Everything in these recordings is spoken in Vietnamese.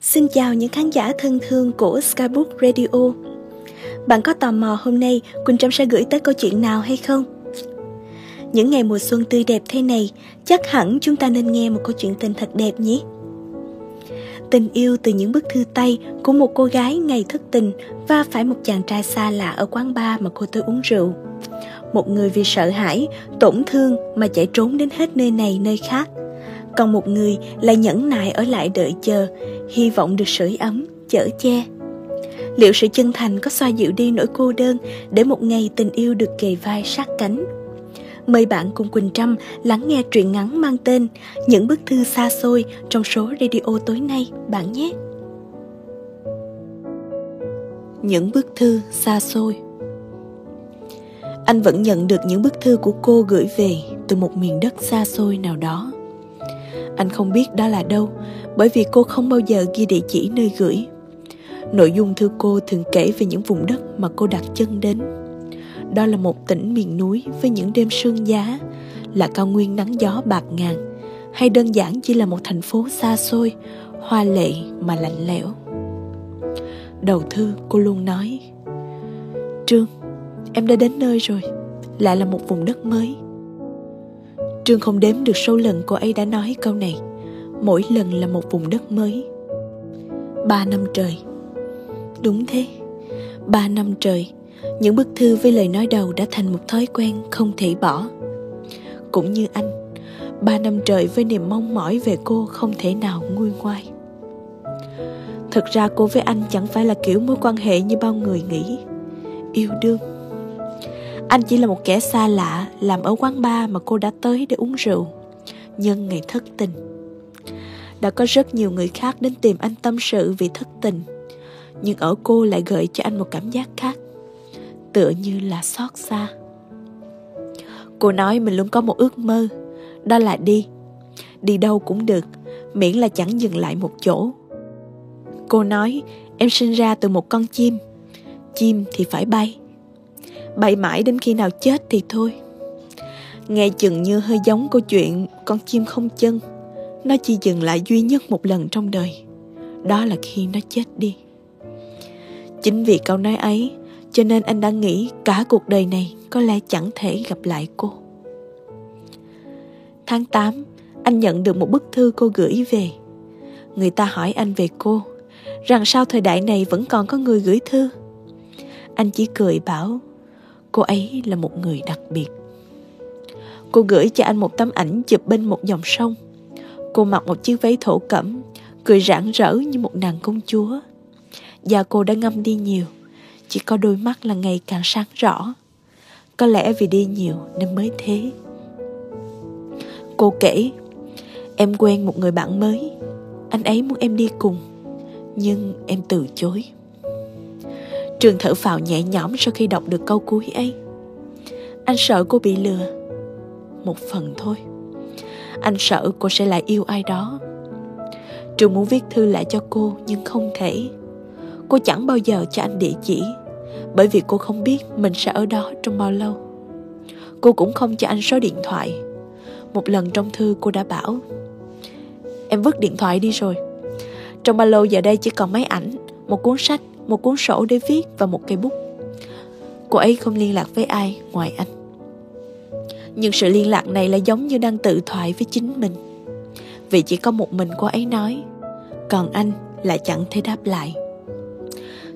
Xin chào những khán giả thân thương của Skybook Radio. Bạn có tò mò hôm nay Quỳnh Trâm sẽ gửi tới câu chuyện nào hay không? Những ngày mùa xuân tươi đẹp thế này, chắc hẳn chúng ta nên nghe một câu chuyện tình thật đẹp nhé. Tình yêu từ những bức thư tay của một cô gái ngày thức tình và phải một chàng trai xa lạ ở quán bar mà cô tới uống rượu. Một người vì sợ hãi, tổn thương mà chạy trốn đến hết nơi này nơi khác – còn một người lại nhẫn nại ở lại đợi chờ, hy vọng được sưởi ấm, chở che. Liệu sự chân thành có xoa dịu đi nỗi cô đơn để một ngày tình yêu được kề vai sát cánh? Mời bạn cùng quỳnh trâm lắng nghe truyện ngắn mang tên những bức thư xa xôi trong số radio tối nay, bạn nhé. Những bức thư xa xôi. Anh vẫn nhận được những bức thư của cô gửi về từ một miền đất xa xôi nào đó anh không biết đó là đâu, bởi vì cô không bao giờ ghi địa chỉ nơi gửi. Nội dung thư cô thường kể về những vùng đất mà cô đặt chân đến. Đó là một tỉnh miền núi với những đêm sương giá, là cao nguyên nắng gió bạc ngàn, hay đơn giản chỉ là một thành phố xa xôi, hoa lệ mà lạnh lẽo. Đầu thư cô luôn nói, trương, em đã đến nơi rồi, lại là một vùng đất mới. Trương không đếm được số lần cô ấy đã nói câu này. Mỗi lần là một vùng đất mới. Ba năm trời. Đúng thế. Ba năm trời, Những bức thư với lời nói đầu đã thành một thói quen không thể bỏ. Cũng như anh, Ba năm trời với niềm mong mỏi về cô không thể nào nguôi ngoai. Thực ra cô với anh chẳng phải là kiểu mối quan hệ như bao người nghĩ. Yêu đương anh chỉ là một kẻ xa lạ làm ở quán bar mà cô đã tới để uống rượu. Nhân ngày thất tình. Đã có rất nhiều người khác đến tìm anh tâm sự vì thất tình. Nhưng ở cô lại gợi cho anh một cảm giác khác. Tựa như là xót xa. Cô nói mình luôn có một ước mơ. Đó là đi. Đi đâu cũng được. Miễn là chẳng dừng lại một chỗ. Cô nói, em sinh ra từ một con chim. Chim thì phải bay bay mãi đến khi nào chết thì thôi. Nghe chừng như hơi giống câu chuyện con chim không chân. Nó chỉ dừng lại duy nhất một lần trong đời. Đó là khi nó chết đi. Chính vì câu nói ấy, cho nên anh đã nghĩ cả cuộc đời này có lẽ chẳng thể gặp lại cô. Tháng 8 anh nhận được một bức thư cô gửi về. Người ta hỏi anh về cô, rằng sao thời đại này vẫn còn có người gửi thư? Anh chỉ cười bảo cô ấy là một người đặc biệt. Cô gửi cho anh một tấm ảnh chụp bên một dòng sông. Cô mặc một chiếc váy thổ cẩm, cười rạng rỡ như một nàng công chúa. Da cô đã ngâm đi nhiều, chỉ có đôi mắt là ngày càng sáng rõ. Có lẽ vì đi nhiều nên mới thế. Cô kể, em quen một người bạn mới. Anh ấy muốn em đi cùng, nhưng em từ chối. Trường thở phào nhẹ nhõm sau khi đọc được câu cuối ấy. Anh sợ cô bị lừa. Một phần thôi. Anh sợ cô sẽ lại yêu ai đó. Trường muốn viết thư lại cho cô nhưng không thể. Cô chẳng bao giờ cho anh địa chỉ bởi vì cô không biết mình sẽ ở đó trong bao lâu. Cô cũng không cho anh số điện thoại. Một lần trong thư cô đã bảo Em vứt điện thoại đi rồi. Trong ba lô giờ đây chỉ còn máy ảnh, một cuốn sách một cuốn sổ để viết và một cây bút. Cô ấy không liên lạc với ai ngoài anh. Nhưng sự liên lạc này là giống như đang tự thoại với chính mình. Vì chỉ có một mình cô ấy nói, còn anh lại chẳng thể đáp lại.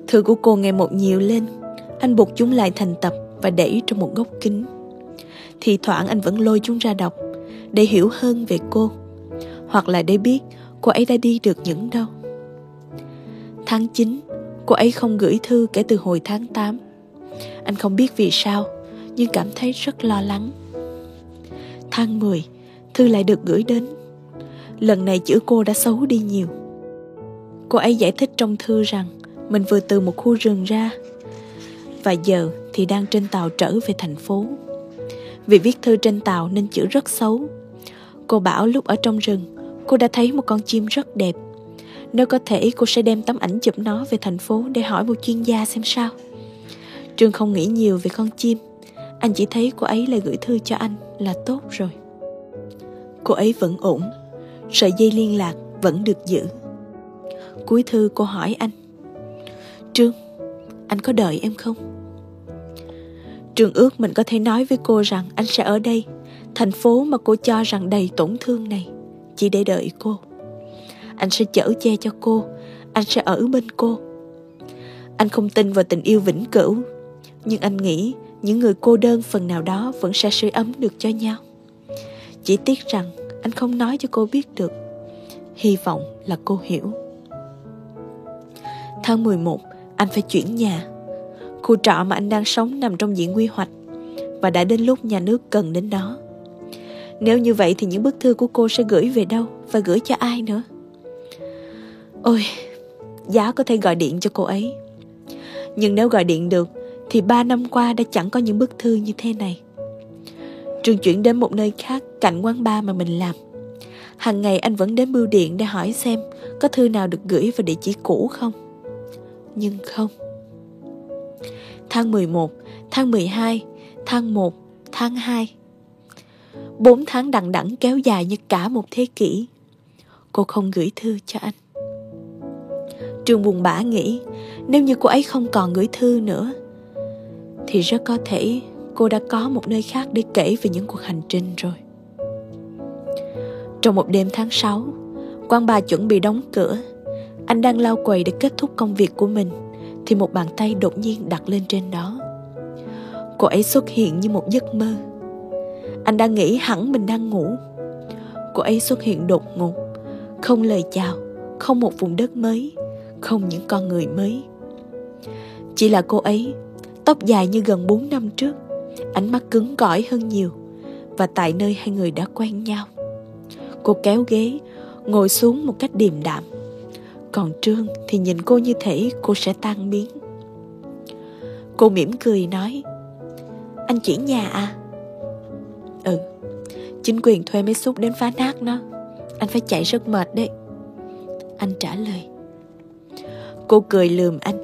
Thư của cô ngày một nhiều lên, anh buộc chúng lại thành tập và để trong một góc kính. Thì thoảng anh vẫn lôi chúng ra đọc để hiểu hơn về cô, hoặc là để biết cô ấy đã đi được những đâu. Tháng 9 Cô ấy không gửi thư kể từ hồi tháng 8 Anh không biết vì sao, Nhưng cảm thấy rất lo lắng. Tháng 10 Thư lại được gửi đến. Lần này chữ cô đã xấu đi nhiều. Cô ấy giải thích trong thư rằng Mình vừa từ một khu rừng ra, Và giờ thì đang trên tàu trở về thành phố. Vì viết thư trên tàu nên chữ rất xấu. Cô bảo lúc ở trong rừng, Cô đã thấy một con chim rất đẹp nếu có thể cô sẽ đem tấm ảnh chụp nó về thành phố để hỏi một chuyên gia xem sao. Trương không nghĩ nhiều về con chim. Anh chỉ thấy cô ấy lại gửi thư cho anh là tốt rồi. Cô ấy vẫn ổn. Sợi dây liên lạc vẫn được giữ. Cuối thư cô hỏi anh Trương, anh có đợi em không? Trường ước mình có thể nói với cô rằng anh sẽ ở đây Thành phố mà cô cho rằng đầy tổn thương này Chỉ để đợi cô anh sẽ chở che cho cô Anh sẽ ở bên cô Anh không tin vào tình yêu vĩnh cửu Nhưng anh nghĩ những người cô đơn phần nào đó vẫn sẽ sưởi ấm được cho nhau. Chỉ tiếc rằng anh không nói cho cô biết được. Hy vọng là cô hiểu. Tháng 11, anh phải chuyển nhà. Khu trọ mà anh đang sống nằm trong diện quy hoạch và đã đến lúc nhà nước cần đến đó. Nếu như vậy thì những bức thư của cô sẽ gửi về đâu và gửi cho ai nữa? Ôi, giá có thể gọi điện cho cô ấy. Nhưng nếu gọi điện được thì ba năm qua đã chẳng có những bức thư như thế này. Trường chuyển đến một nơi khác cạnh quán bar mà mình làm. Hàng ngày anh vẫn đến bưu điện để hỏi xem có thư nào được gửi vào địa chỉ cũ không. Nhưng không. Tháng 11, tháng 12, tháng 1, tháng 2. Bốn tháng đằng đẵng kéo dài như cả một thế kỷ. Cô không gửi thư cho anh. Trường buồn bã nghĩ nếu như cô ấy không còn gửi thư nữa thì rất có thể cô đã có một nơi khác để kể về những cuộc hành trình rồi. Trong một đêm tháng 6, quan bà chuẩn bị đóng cửa. Anh đang lau quầy để kết thúc công việc của mình thì một bàn tay đột nhiên đặt lên trên đó. Cô ấy xuất hiện như một giấc mơ. Anh đang nghĩ hẳn mình đang ngủ. Cô ấy xuất hiện đột ngột, không lời chào, không một vùng đất mới, không những con người mới. Chỉ là cô ấy, Tóc dài như gần 4 năm trước, Ánh mắt cứng cỏi hơn nhiều Và tại nơi hai người đã quen nhau. Cô kéo ghế, Ngồi xuống một cách điềm đạm. Còn Trương thì nhìn cô như thể cô sẽ tan biến. Cô mỉm cười nói, Anh chuyển nhà à? Ừ Chính quyền thuê mấy xúc đến phá nát nó. Anh phải chạy rất mệt đấy. Anh trả lời Cô cười lườm anh.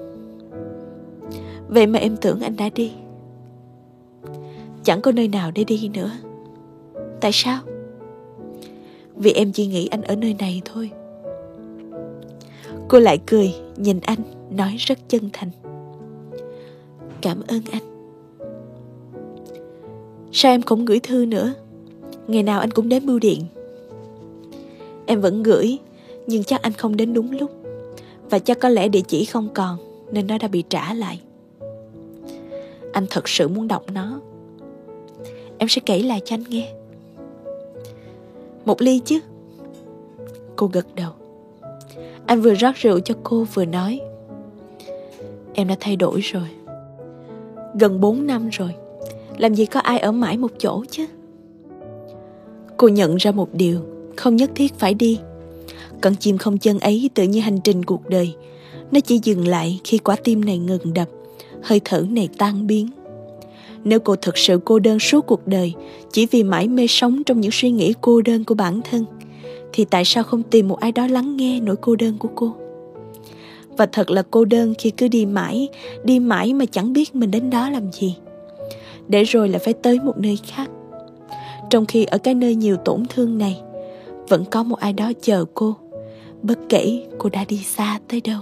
Vậy mà em tưởng anh đã đi. Chẳng có nơi nào để đi nữa. Tại sao? Vì em chỉ nghĩ anh ở nơi này thôi. Cô lại cười, Nhìn anh, Nói rất chân thành. Cảm ơn anh. Sao em không gửi thư nữa? Ngày nào anh cũng đến bưu điện. Em vẫn gửi, Nhưng chắc anh không đến đúng lúc. Và chắc có lẽ địa chỉ không còn, Nên nó đã bị trả lại. Anh thật sự muốn đọc nó. Em sẽ kể lại cho anh nghe. Một ly chứ? Cô gật đầu. Anh vừa rót rượu cho cô vừa nói. Em đã thay đổi rồi. Gần 4 năm rồi. Làm gì có ai ở mãi một chỗ chứ? Cô nhận ra một điều Không nhất thiết phải đi. Con chim không chân ấy tự như hành trình cuộc đời Nó chỉ dừng lại khi quả tim này ngừng đập hơi thở này tan biến. Nếu cô thực sự cô đơn suốt cuộc đời, chỉ vì mãi mê sống trong những suy nghĩ cô đơn của bản thân, thì tại sao không tìm một ai đó lắng nghe nỗi cô đơn của cô? Và thật là cô đơn khi cứ đi mãi, đi mãi mà chẳng biết mình đến đó làm gì. Để rồi lại phải tới một nơi khác. Trong khi ở cái nơi nhiều tổn thương này, vẫn có một ai đó chờ cô, bất kể cô đã đi xa tới đâu.